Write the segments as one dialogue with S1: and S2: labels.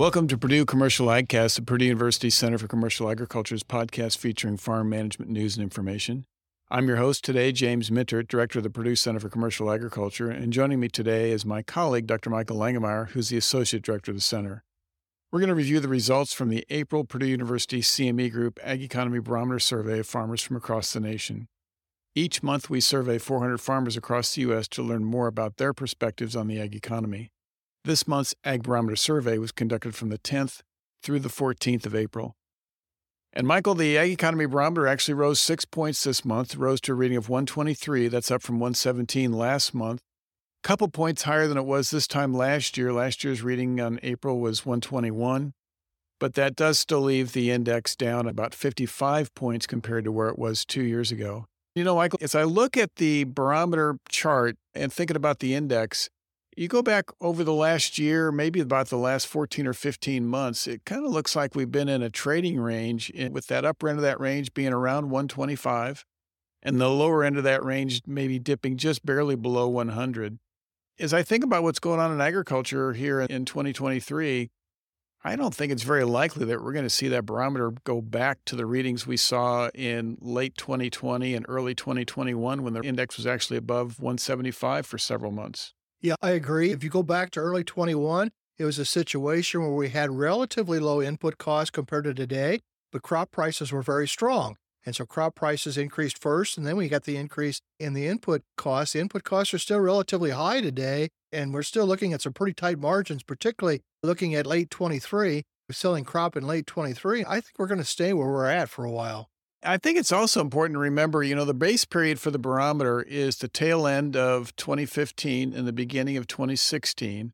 S1: Welcome to Purdue Commercial AgCast, the Purdue University Center for Commercial Agriculture's podcast featuring farm management news and information. I'm your host today, James Mintert, Director of the Purdue Center for Commercial Agriculture, and joining me today is my colleague, Dr. Michael Langemeier, who's the Associate Director of the Center. We're going to review the results from the April Purdue University CME Group Ag Economy Barometer survey of farmers from across the nation. Each month, we survey 400 farmers across the U.S. to learn more about their perspectives on the ag economy. This month's Ag Barometer survey was conducted from the 10th through the 14th of April. And Michael, the Ag Economy Barometer actually rose six points this month, rose to a reading of 123. That's up from 117 last month. A couple points higher than it was this time last year. Last year's reading on April was 121, but that does still leave the index down about 55 points compared to where it was two years ago. You know, Michael, as I look at the barometer chart and thinking about the index, you go back over the last year, maybe about the last 14 or 15 months, it kind of looks like we've been in a trading range eh, with that upper end of that range being around 125 and the lower end of that range maybe dipping just barely below 100. As I think about what's going on in agriculture here in 2023, I don't think it's very likely that we're going to see that barometer go back to the readings we saw in late 2020 and early 2021 when the index was actually above 175 for several months.
S2: Yeah, I agree. If you go back to early 21, it was a situation where we had relatively low input costs compared to today, but crop prices were very strong. And so crop prices increased first, and then we got the increase in the input costs. The input costs are still relatively high today, and we're still looking at some pretty tight margins, particularly looking at late 23, selling crop in late 23. I think we're going to stay where we're at for a while.
S1: I think it's also important to remember, you know, the base period for the barometer is the tail end of 2015 and the beginning of 2016.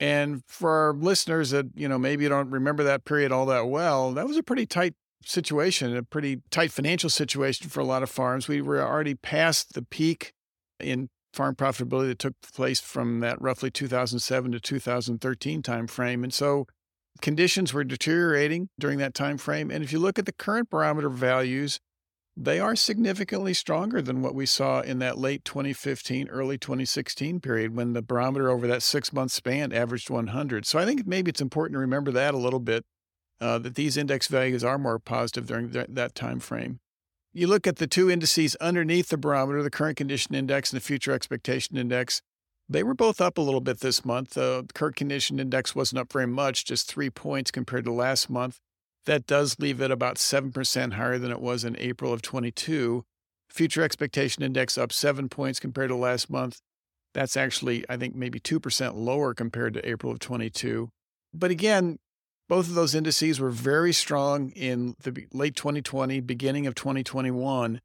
S1: And for our listeners that, you know, maybe don't remember that period all that well, that was a pretty tight situation, a pretty tight financial situation for a lot of farms. We were already past the peak in farm profitability that took place from that roughly 2007 to 2013 timeframe. And so conditions were deteriorating during that time frame. And if you look at the current barometer values, they are significantly stronger than what we saw in that late 2015, early 2016 period when the barometer over that six month span averaged 100. So I think maybe it's important to remember that a little bit, uh, that these index values are more positive during th- that time frame. You look at the two indices underneath the barometer, the current condition index and the future expectation index. They were both up a little bit this month. Uh, the current condition index wasn't up very much, just three points compared to last month. That does leave it about 7% higher than it was in April of 22. Future expectation index up seven points compared to last month. That's actually, I think, maybe 2% lower compared to April of 22. But again, both of those indices were very strong in the late 2020, beginning of 2021.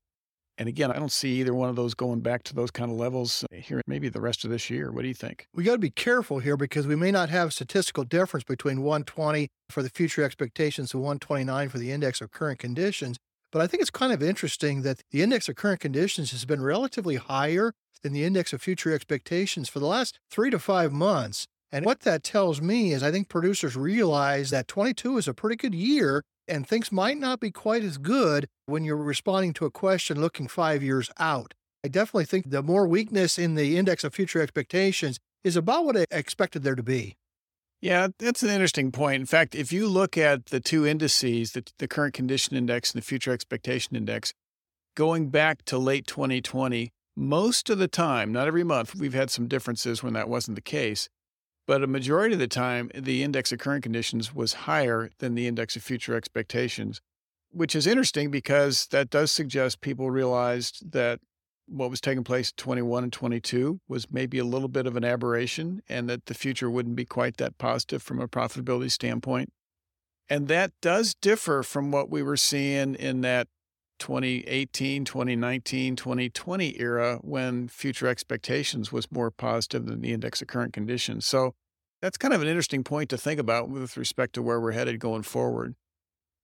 S1: And again, I don't see either one of those going back to those kind of levels eh, here, maybe the rest of this year. What do you think?
S2: We got to be careful here because we may not have a statistical difference between 120 for the future expectations and 129 for the index of current conditions. But I think it's kind of interesting that the index of current conditions has been relatively higher than the index of future expectations for the last three to five months. And what that tells me is I think producers realize that 22 is a pretty good year and things might not be quite as good when you're responding to a question looking five years out. I definitely think the more weakness in the index of future expectations is about what I expected there to be.
S1: Yeah, that's an interesting point. In fact, if you look at the two indices, the, the current condition index and the future expectation index, going back to late 2020, most of the time, not every month, we've had some differences when that wasn't the case, but a majority of the time, the index of current conditions was higher than the index of future expectations, which is interesting because that does suggest people realized that what was taking place in 21 and 22 was maybe a little bit of an aberration and that the future wouldn't be quite that positive from a profitability standpoint. And that does differ from what we were seeing in that 2018, 2019, 2020 era when future expectations was more positive than the index of current conditions. So that's kind of an interesting point to think about with respect to where we're headed going forward.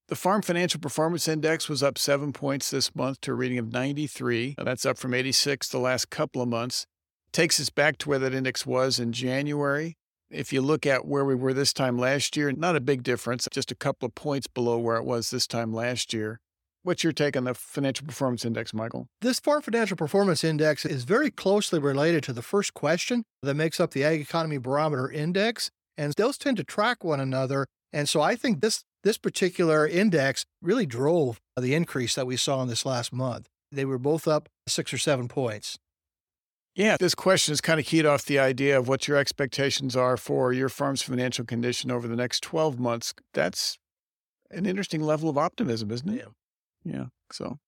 S1: The Farm Financial Performance Index was up seven points this month to a reading of 93. That's up from 86 the last couple of months. Takes us back to where that index was in January. If you look at where we were this time last year, not a big difference, just a couple of points below where it was this time last year. What's your take on the Financial Performance Index, Michael?
S2: This Farm Financial Performance Index is very closely related to the first question that makes up the Ag Economy Barometer Index. and those tend to track one another. And so I think this this particular index really drove the increase that we saw in this last month. They were both up six or seven points.
S1: Yeah, this question is kind of keyed off the idea of what your expectations are for your farm's financial condition over the next 12 months. That's an interesting level of optimism, isn't it? Yeah. Yeah. So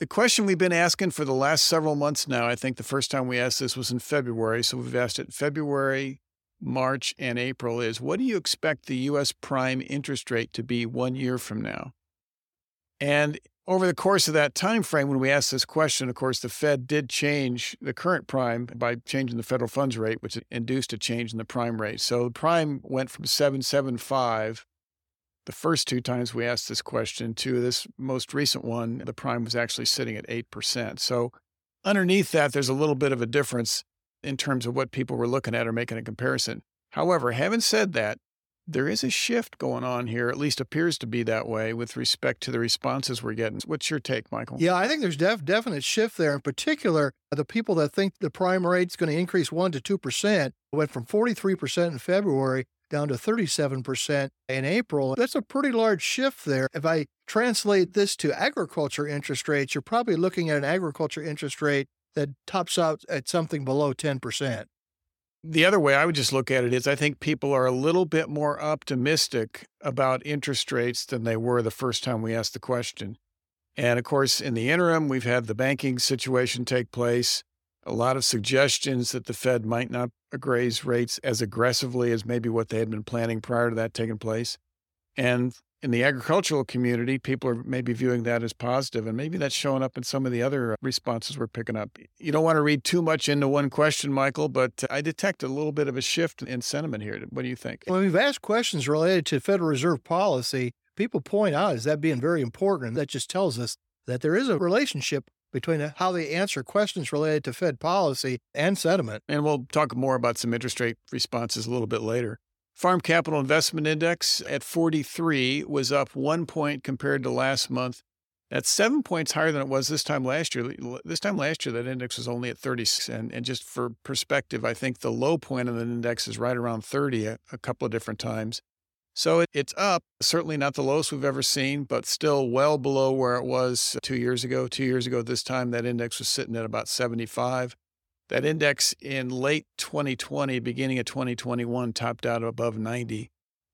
S1: the question we've been asking for the last several months now, I think the first time we asked this was in February. So we've asked it February, March, and April is what do you expect the U.S. prime interest rate to be one year from now? And over the course of that time frame, when we asked this question, of course, the Fed did change the current prime by changing the federal funds rate, which induced a change in the prime rate. So the prime went from 775 the first two times we asked this question to this most recent one, the prime was actually sitting at 8%. So underneath that, there's a little bit of a difference in terms of what people were looking at or making a comparison. However, having said that, there is a shift going on here, at least appears to be that way with respect to the responses we're getting. What's your take, Michael?
S2: Yeah, I think there's def- definite shift there. In particular, the people that think the prime rate is going to increase 1 to 2% went from 43% in February down to 37% in April. That's a pretty large shift there. If I translate this to agriculture interest rates, you're probably looking at an agriculture interest rate that tops out at something below 10%.
S1: The other way I would just look at it is I think people are a little bit more optimistic about interest rates than they were the first time we asked the question. And of course, in the interim, we've had the banking situation take place, a lot of suggestions that the Fed might not raise rates as aggressively as maybe what they had been planning prior to that taking place. And in the agricultural community, people are maybe viewing that as positive, and maybe that's showing up in some of the other uh, responses we're picking up. You don't want to read too much into one question, Michael, but I detect a little bit of a shift in sentiment here. What do you think?
S2: When we've asked questions related to Federal Reserve policy, people point out is that being very important. That just tells us that there is a relationship between how they answer questions related to Fed policy and sentiment.
S1: And we'll talk more about some interest rate responses a little bit later. Farm Capital Investment Index at 43 was up one point compared to last month. That's seven points higher than it was this time last year. This time last year, that index was only at 36. And, and just for perspective, I think the low point of the index is right around 30 a, a couple of different times. So it, it's up, certainly not the lowest we've ever seen, but still well below where it was two years ago. Two years ago, this time, that index was sitting at about 75. That index in late 2020, beginning of 2021, topped out above 90.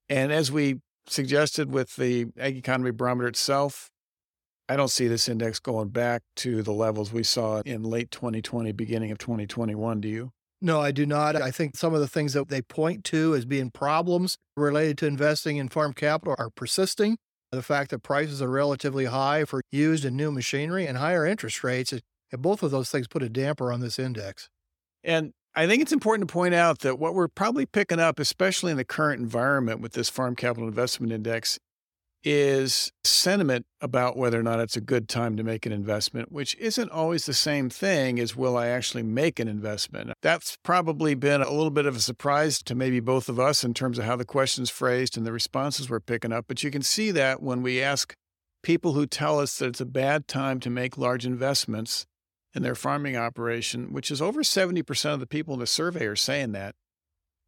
S1: And as we suggested with the Ag Economy Barometer itself, I don't see this index going back to the levels we saw in late 2020, beginning of 2021. Do you?
S2: No, I do not. I think some of the things that they point to as being problems related to investing in farm capital are persisting. The fact that prices are relatively high for used and new machinery and higher interest rates, both of those things put a damper on this index.
S1: And I think it's important to point out that what we're probably picking up, especially in the current environment with this Farm Capital Investment Index, is sentiment about whether or not it's a good time to make an investment, which isn't always the same thing as will I actually make an investment. That's probably been a little bit of a surprise to maybe both of us in terms of how the question's phrased and the responses we're picking up. But you can see that when we ask people who tell us that it's a bad time to make large investments in their farming operation, which is over 70% of the people in the survey are saying that.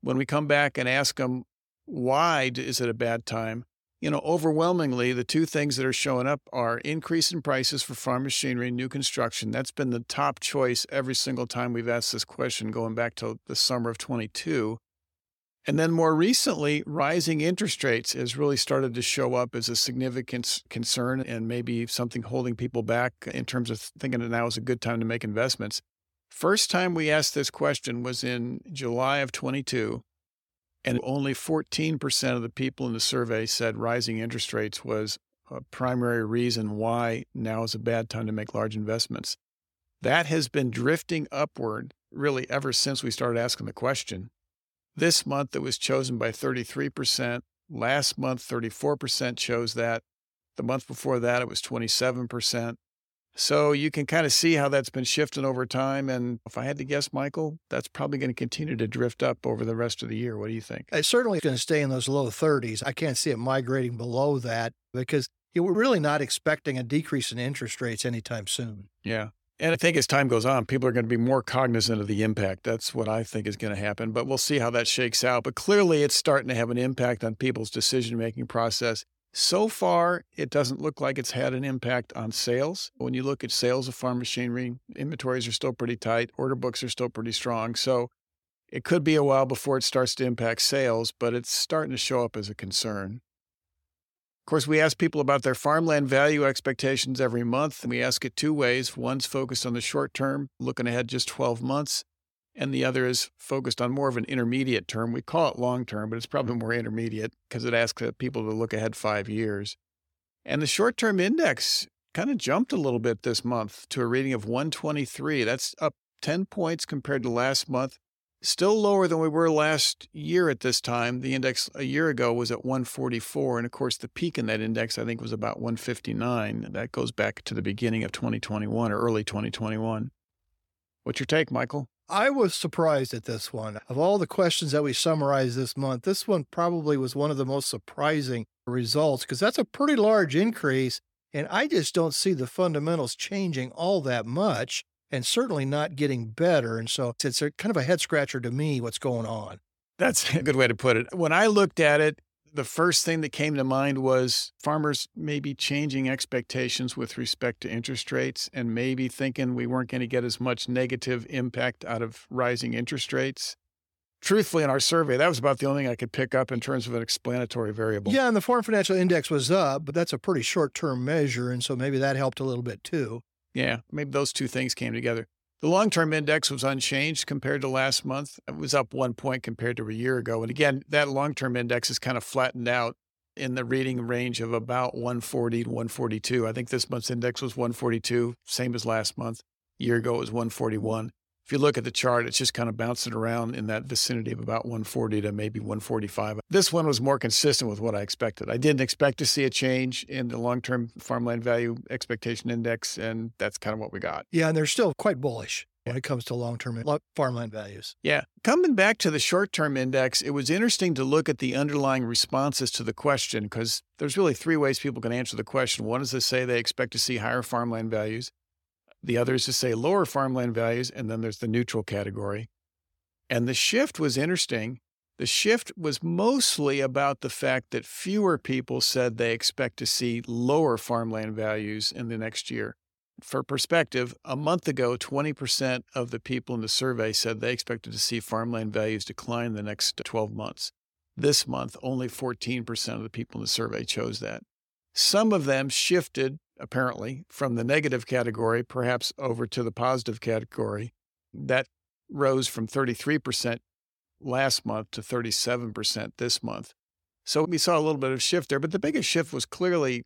S1: When we come back and ask them, why is it a bad time? You know, overwhelmingly, the two things that are showing up are increase in prices for farm machinery and new construction. That's been the top choice every single time we've asked this question, going back to the summer of 22. And then more recently, rising interest rates has really started to show up as a significant concern and maybe something holding people back in terms of thinking that now is a good time to make investments. First time we asked this question was in July of 22. And only 14% of the people in the survey said rising interest rates was a primary reason why now is a bad time to make large investments. That has been drifting upward really ever since we started asking the question. This month it was chosen by 33%. Last month, 34% chose that. The month before that, it was 27%. So you can kind of see how that's been shifting over time. And if I had to guess, Michael, that's probably going to continue to drift up over the rest of the year. What do you think?
S2: It's certainly going to stay in those low 30s. I can't see it migrating below that because we're really not expecting a decrease in interest rates anytime soon.
S1: Yeah. And I think as time goes on, people are going to be more cognizant of the impact. That's what I think is going to happen. But we'll see how that shakes out. But clearly, it's starting to have an impact on people's decision making process. So far, it doesn't look like it's had an impact on sales. When you look at sales of farm machinery, inventories are still pretty tight, order books are still pretty strong. So it could be a while before it starts to impact sales, but it's starting to show up as a concern. Of course, we ask people about their farmland value expectations every month, and we ask it two ways. One's focused on the short term, looking ahead just 12 months, and the other is focused on more of an intermediate term. We call it long term, but it's probably more intermediate because it asks uh, people to look ahead five years. And the short term index kind of jumped a little bit this month to a reading of 123. That's up 10 points compared to last month. Still lower than we were last year at this time. The index a year ago was at 144. And of course, the peak in that index, I think, was about 159. That goes back to the beginning of 2021 or early 2021. What's your take, Michael?
S2: I was surprised at this one. Of all the questions that we summarized this month, this one probably was one of the most surprising results because that's a pretty large increase. And I just don't see the fundamentals changing all that much and certainly not getting better. And so it's a kind of a head scratcher to me what's going on.
S1: That's a good way to put it. When I looked at it, the first thing that came to mind was farmers maybe changing expectations with respect to interest rates and maybe thinking we weren't going to get as much negative impact out of rising interest rates. Truthfully, in our survey, that was about the only thing I could pick up in terms of an explanatory variable.
S2: Yeah, and the Farm Financial Index was up, but that's a pretty short term measure. And so maybe that helped a little bit too.
S1: Yeah, maybe those two things came together. The long term index was unchanged compared to last month. It was up one point compared to a year ago. And again, that long term index is kind of flattened out in the reading range of about 140 to 142. I think this month's index was 142, same as last month. A year ago, it was 141 if you look at the chart, it's just kind of bouncing around in that vicinity of about 140 to maybe 145. This one was more consistent with what I expected. I didn't expect to see a change in the long term farmland value expectation index, and that's kind of what we got.
S2: Yeah, and they're still quite bullish when it comes to long term farmland values.
S1: Yeah. Coming back to the short term index, it was interesting to look at the underlying responses to the question because there's really three ways people can answer the question. One is to say they expect to see higher farmland values. The other is to say lower farmland values, and then there's the neutral category. And the shift was interesting. The shift was mostly about the fact that fewer people said they expect to see lower farmland values in the next year. For perspective, a month ago, 20% of the people in the survey said they expected to see farmland values decline in the next 12 months. This month, only 14% of the people in the survey chose that. Some of them shifted apparently, from the negative category, perhaps over to the positive category. That rose from 33% last month to 37% this month. So we saw a little bit of shift there, but the biggest shift was clearly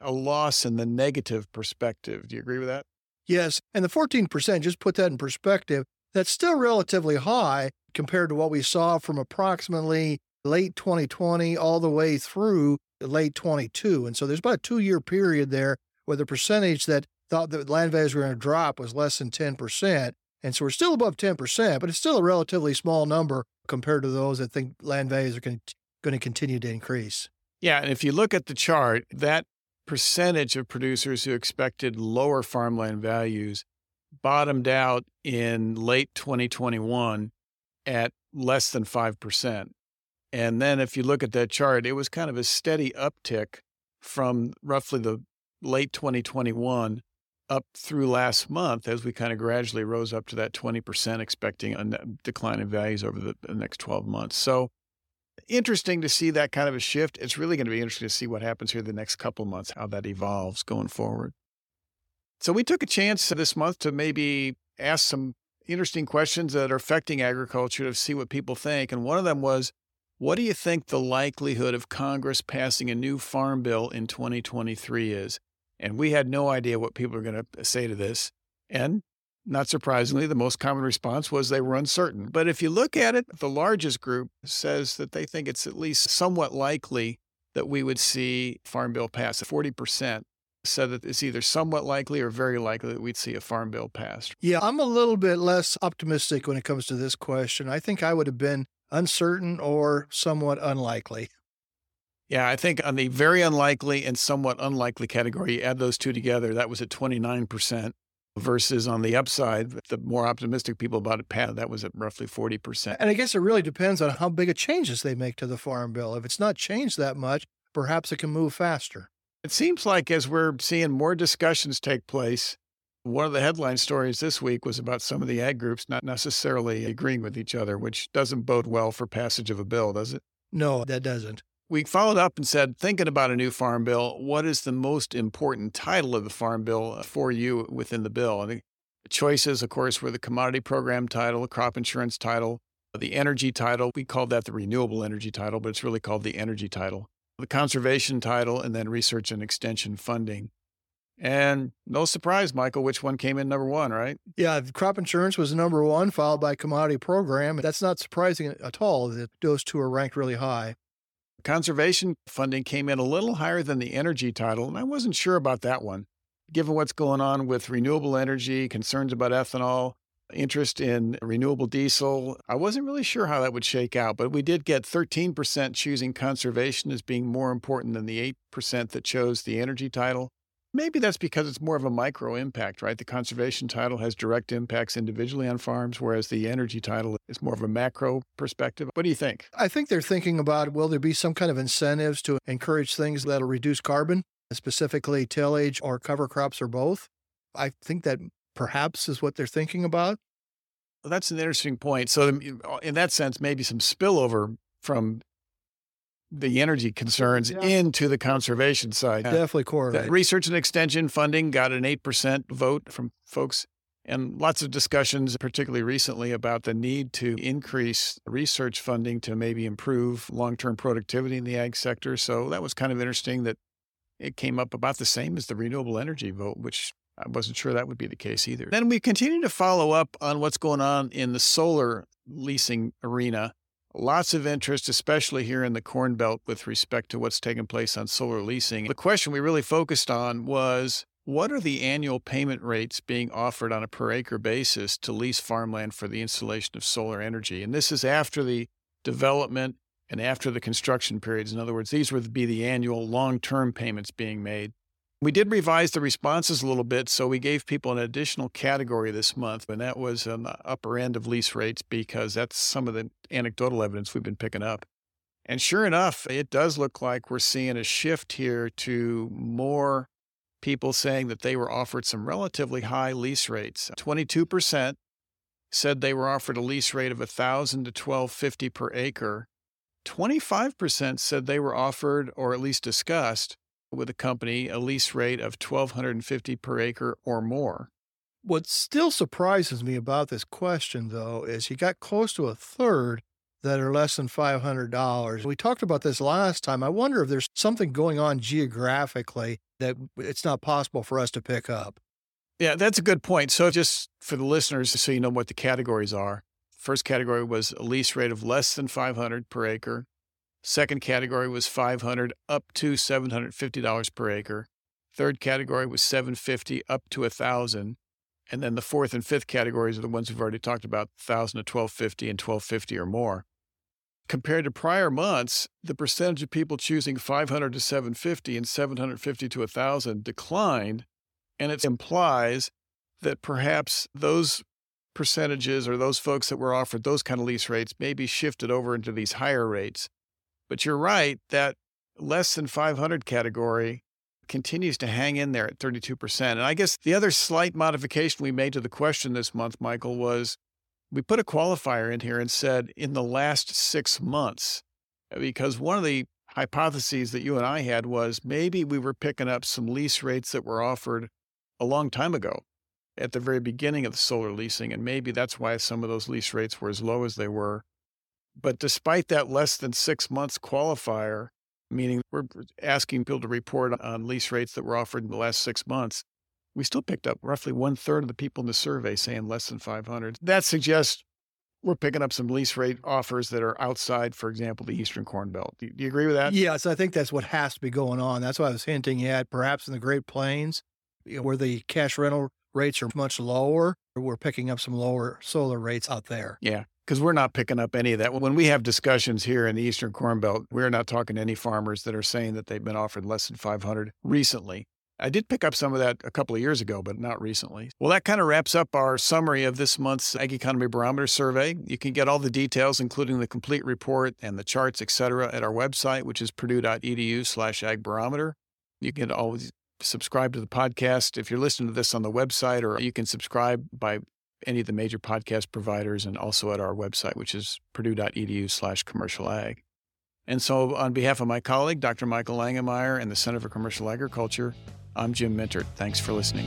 S1: a loss in the negative perspective. Do you agree with that?
S2: Yes. And the 14%, just put that in perspective, that's still relatively high compared to what we saw from approximately late 2020 all the way through late 22. And so there's about a two year period there where the percentage that thought that land values were going to drop was less than 10%. And so we're still above 10%, but it's still a relatively small number compared to those that think land values are going to, continue to increase.
S1: Yeah. And if you look at the chart, that percentage of producers who expected lower farmland values bottomed out in late 2021 at less than 5%. And then if you look at that chart, it was kind of a steady uptick from roughly the late 2021 up through last month as we kind of gradually rose up to that 20%, expecting a decline in values over the, next 12 months. So interesting to see that kind of a shift. It's really going to be interesting to see what happens here the next couple months, how that evolves going forward. So we took a chance this month to maybe ask some interesting questions that are affecting agriculture to see what people think. And one of them was, what do you think the likelihood of Congress passing a new farm bill in 2023 is? And we had no idea what people were going to say to this. And not surprisingly, the most common response was they were uncertain. But if you look at it, the largest group says that they think it's at least somewhat likely that we would see Farm Bill pass. 40% said that it's either somewhat likely or very likely that we'd see a Farm Bill passed.
S2: Yeah, I'm a little bit less optimistic when it comes to this question. I think I would have been uncertain or somewhat unlikely.
S1: Yeah, I think on the very unlikely and somewhat unlikely category, you add those two together, that was at 29%. versus on the upside, the more optimistic people about it, Pat, that was at roughly 40%.
S2: And I guess it really depends on how big a changes they make to the farm bill. If it's not changed that much, perhaps it can move faster.
S1: It seems like as we're seeing more discussions take place, one of the headline stories this week was about some of the ag groups not necessarily agreeing with each other, which doesn't bode well for passage of a bill, does it?
S2: No, that doesn't.
S1: We followed up and said, thinking about a new farm bill, what is the most important title of the farm bill uh, for you within the bill? And the choices, of course, were the commodity program title, the crop insurance title, the energy title. We called that the renewable energy title, but it's really called the energy title, the conservation title, and then research and extension funding. And no surprise, Michael, which one came in number one, right?
S2: Yeah, crop insurance was number one, followed by commodity program. That's not surprising at all that those two are ranked really high.
S1: Conservation funding came in a little higher than the energy title, and I wasn't sure about that one. Given what's going on with renewable energy, concerns about ethanol, interest in renewable diesel, I wasn't really sure how that would shake out, but we did get 13% choosing conservation as being more important than the 8% that chose the energy title. Maybe that's because it's more of a micro impact, right? The conservation title has direct impacts individually on farms, whereas the energy title is more of a macro perspective. What do you think?
S2: I think they're thinking about will there be some kind of incentives to encourage things that'll reduce carbon, specifically tillage or cover crops or both? I think that perhaps is what they're thinking about.
S1: Well, that's an interesting point. So, um, uh, in that sense, maybe some spillover from the energy concerns yeah. into the conservation side.
S2: Definitely correlate.
S1: Research and extension funding got an 8% vote from folks. And lots of discussions, particularly recently, about the need to increase research funding to maybe improve long term productivity in the ag sector. So that was kind of interesting that it came up about the same as the renewable energy vote, which I wasn't sure that would be the case either. Then we continue to follow up on what's going on in the solar leasing arena. Lots of interest, especially here in the Corn Belt, with respect to what's taking place on solar leasing. The question we really focused on was what are the annual payment rates being offered on a per acre basis to lease farmland for the installation of solar energy? And this is after the development and after the construction periods. In other words, these would be the annual long term payments being made. We did revise the responses a little bit, so we gave people an additional category this month, and that was the upper end of lease rates because that's some of the anecdotal evidence we've been picking up. And sure enough, it does look like we're seeing a shift here to more people saying that they were offered some relatively high lease rates. 22% said they were offered a lease rate of 1000 to 1250 per acre. 25% said they were offered or at least discussed with a company a lease rate of 1250 per acre or more.
S2: What still surprises me about this question, though, is you got close to a third that are less than $500. We talked about this last time. I wonder if there's something going on geographically that it's not possible for us to pick up.
S1: Yeah, that's a good point. So, just for the listeners, so you know what the categories are. First category was a lease rate of less than 500 per acre. Second category was 500 up to $750 per acre. Third category was 750 up to 1000 and then the fourth and fifth categories are the ones we've already talked about 1000 to 1250 and 1250 or more. Compared to prior months, the percentage of people choosing 500 to 750 and 750 to 1000 declined, and it implies that perhaps those percentages or those folks that were offered those kind of lease rates may be shifted over into these higher rates but you're right that less than 500 category continues to hang in there at 32%. And I guess the other slight modification we made to the question this month, Michael, was we put a qualifier in here and said in the last six months, uh, because one of the hypotheses that you and I had was maybe we were picking up some lease rates that were offered a long time ago at the very beginning of the solar leasing. And maybe that's why some of those lease rates were as low as they were. But despite that less than six months qualifier, meaning we're asking people to report on lease rates that were offered in the last six months, we still picked up roughly one third of the people in the survey saying less than 500. That suggests we're picking up some lease rate offers that are outside, for example, the Eastern Corn Belt. Do you agree with that?
S2: Yes, I think that's what has to be going on. That's what I was hinting at. Perhaps in the Great Plains, where the cash rental rates are much lower, we're picking up some lower solar rates out there.
S1: Yeah because we're not picking up any of that. When we have discussions here in the Eastern Corn Belt, we're not talking to any farmers that are saying that they've been offered less than 500 recently. I did pick up some of that a couple of years ago, but not recently. Well, that kind of wraps up our summary of this month's Ag Economy Barometer survey. You can get all the details, including the complete report and the charts, etc., at our website, which is purdue.edu slash agbarometer. You can always subscribe to the podcast if you're listening to this on the website, or you can subscribe by any of the major podcast providers and also at our website, which is purdue.edu slash commercial ag. And so, on behalf of my colleague, Dr. Michael Langemeier, and the Center for Commercial Agriculture, I'm Jim Mintert. Thanks for listening.